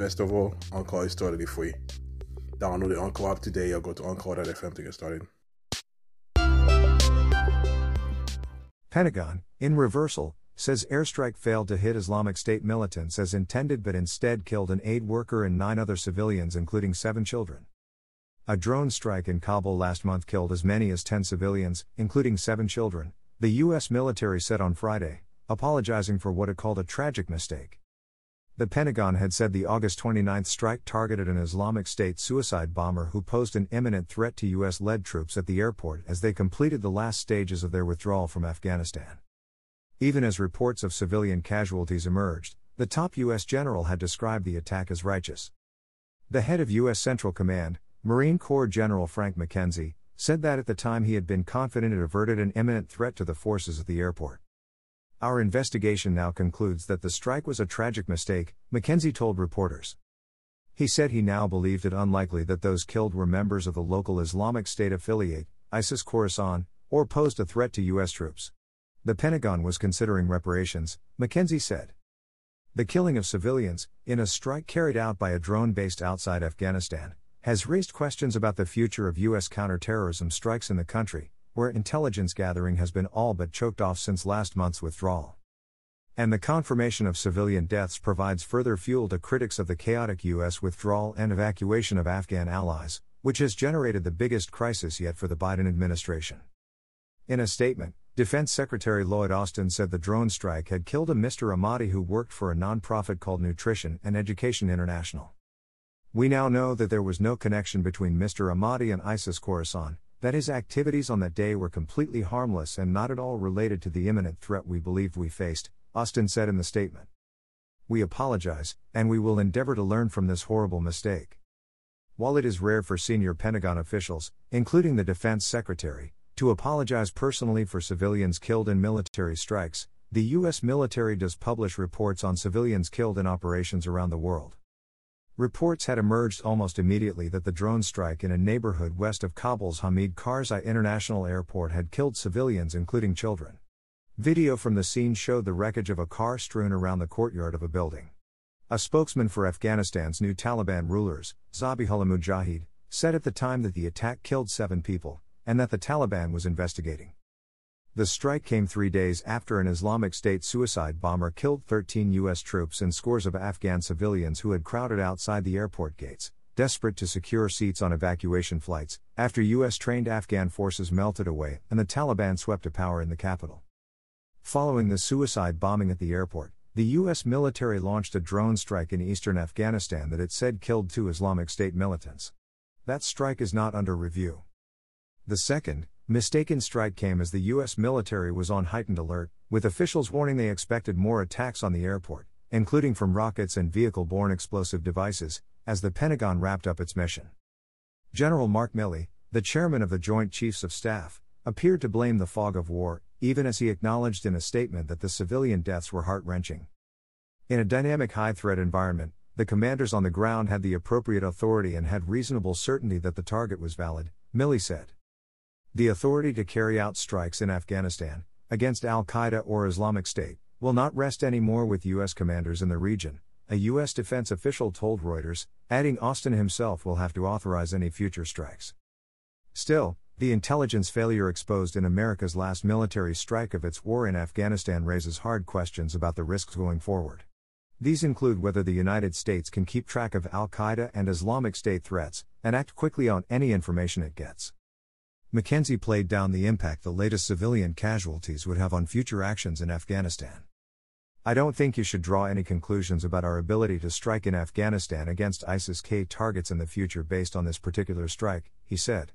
Best of all, Anchor is totally free. Download the Anchor app today or go to Anchor.fm to get started. Pentagon, in reversal, says airstrike failed to hit Islamic State militants as intended but instead killed an aid worker and nine other civilians, including seven children. A drone strike in Kabul last month killed as many as 10 civilians, including seven children, the U.S. military said on Friday, apologizing for what it called a tragic mistake. The Pentagon had said the August 29 strike targeted an Islamic State suicide bomber who posed an imminent threat to U.S. led troops at the airport as they completed the last stages of their withdrawal from Afghanistan. Even as reports of civilian casualties emerged, the top U.S. general had described the attack as righteous. The head of U.S. Central Command, Marine Corps General Frank McKenzie, said that at the time he had been confident it averted an imminent threat to the forces at the airport. Our investigation now concludes that the strike was a tragic mistake, McKenzie told reporters. He said he now believed it unlikely that those killed were members of the local Islamic State affiliate, ISIS Khorasan, or posed a threat to U.S. troops. The Pentagon was considering reparations, McKenzie said. The killing of civilians, in a strike carried out by a drone based outside Afghanistan, has raised questions about the future of U.S. counterterrorism strikes in the country, where intelligence gathering has been all but choked off since last month's withdrawal. And the confirmation of civilian deaths provides further fuel to critics of the chaotic U.S. withdrawal and evacuation of Afghan allies, which has generated the biggest crisis yet for the Biden administration. In a statement, Defense Secretary Lloyd Austin said the drone strike had killed a Mr. Ahmadi who worked for a nonprofit called Nutrition and Education International. We now know that there was no connection between Mr. Ahmadi and ISIS Khorasan, that his activities on that day were completely harmless and not at all related to the imminent threat we believed we faced, Austin said in the statement. We apologize, and we will endeavor to learn from this horrible mistake. While it is rare for senior Pentagon officials, including the defense secretary, to apologize personally for civilians killed in military strikes, the U.S. military does publish reports on civilians killed in operations around the world. Reports had emerged almost immediately that the drone strike in a neighborhood west of Kabul's Hamid Karzai International Airport had killed civilians, including children. Video from the scene showed the wreckage of a car strewn around the courtyard of a building. A spokesman for Afghanistan's new Taliban rulers, Zabihullah Mujahid, said at the time that the attack killed seven people, and that the Taliban was investigating. The strike came three days after an Islamic State suicide bomber killed 13 U.S. troops and scores of Afghan civilians who had crowded outside the airport gates, desperate to secure seats on evacuation flights, after U.S. trained Afghan forces melted away and the Taliban swept to power in the capital. Following the suicide bombing at the airport, the U.S. military launched a drone strike in eastern Afghanistan that it said killed two Islamic State militants. That strike is not under review. The second, Mistaken strike came as the U.S. military was on heightened alert, with officials warning they expected more attacks on the airport, including from rockets and vehicle borne explosive devices, as the Pentagon wrapped up its mission. General Mark Milley, the chairman of the Joint Chiefs of Staff, appeared to blame the fog of war, even as he acknowledged in a statement that the civilian deaths were heart wrenching. In a dynamic high threat environment, the commanders on the ground had the appropriate authority and had reasonable certainty that the target was valid, Milley said. The authority to carry out strikes in Afghanistan, against Al Qaeda or Islamic State, will not rest anymore with U.S. commanders in the region, a U.S. defense official told Reuters, adding Austin himself will have to authorize any future strikes. Still, the intelligence failure exposed in America's last military strike of its war in Afghanistan raises hard questions about the risks going forward. These include whether the United States can keep track of Al Qaeda and Islamic State threats, and act quickly on any information it gets. McKenzie played down the impact the latest civilian casualties would have on future actions in Afghanistan. I don't think you should draw any conclusions about our ability to strike in Afghanistan against ISIS K targets in the future based on this particular strike, he said.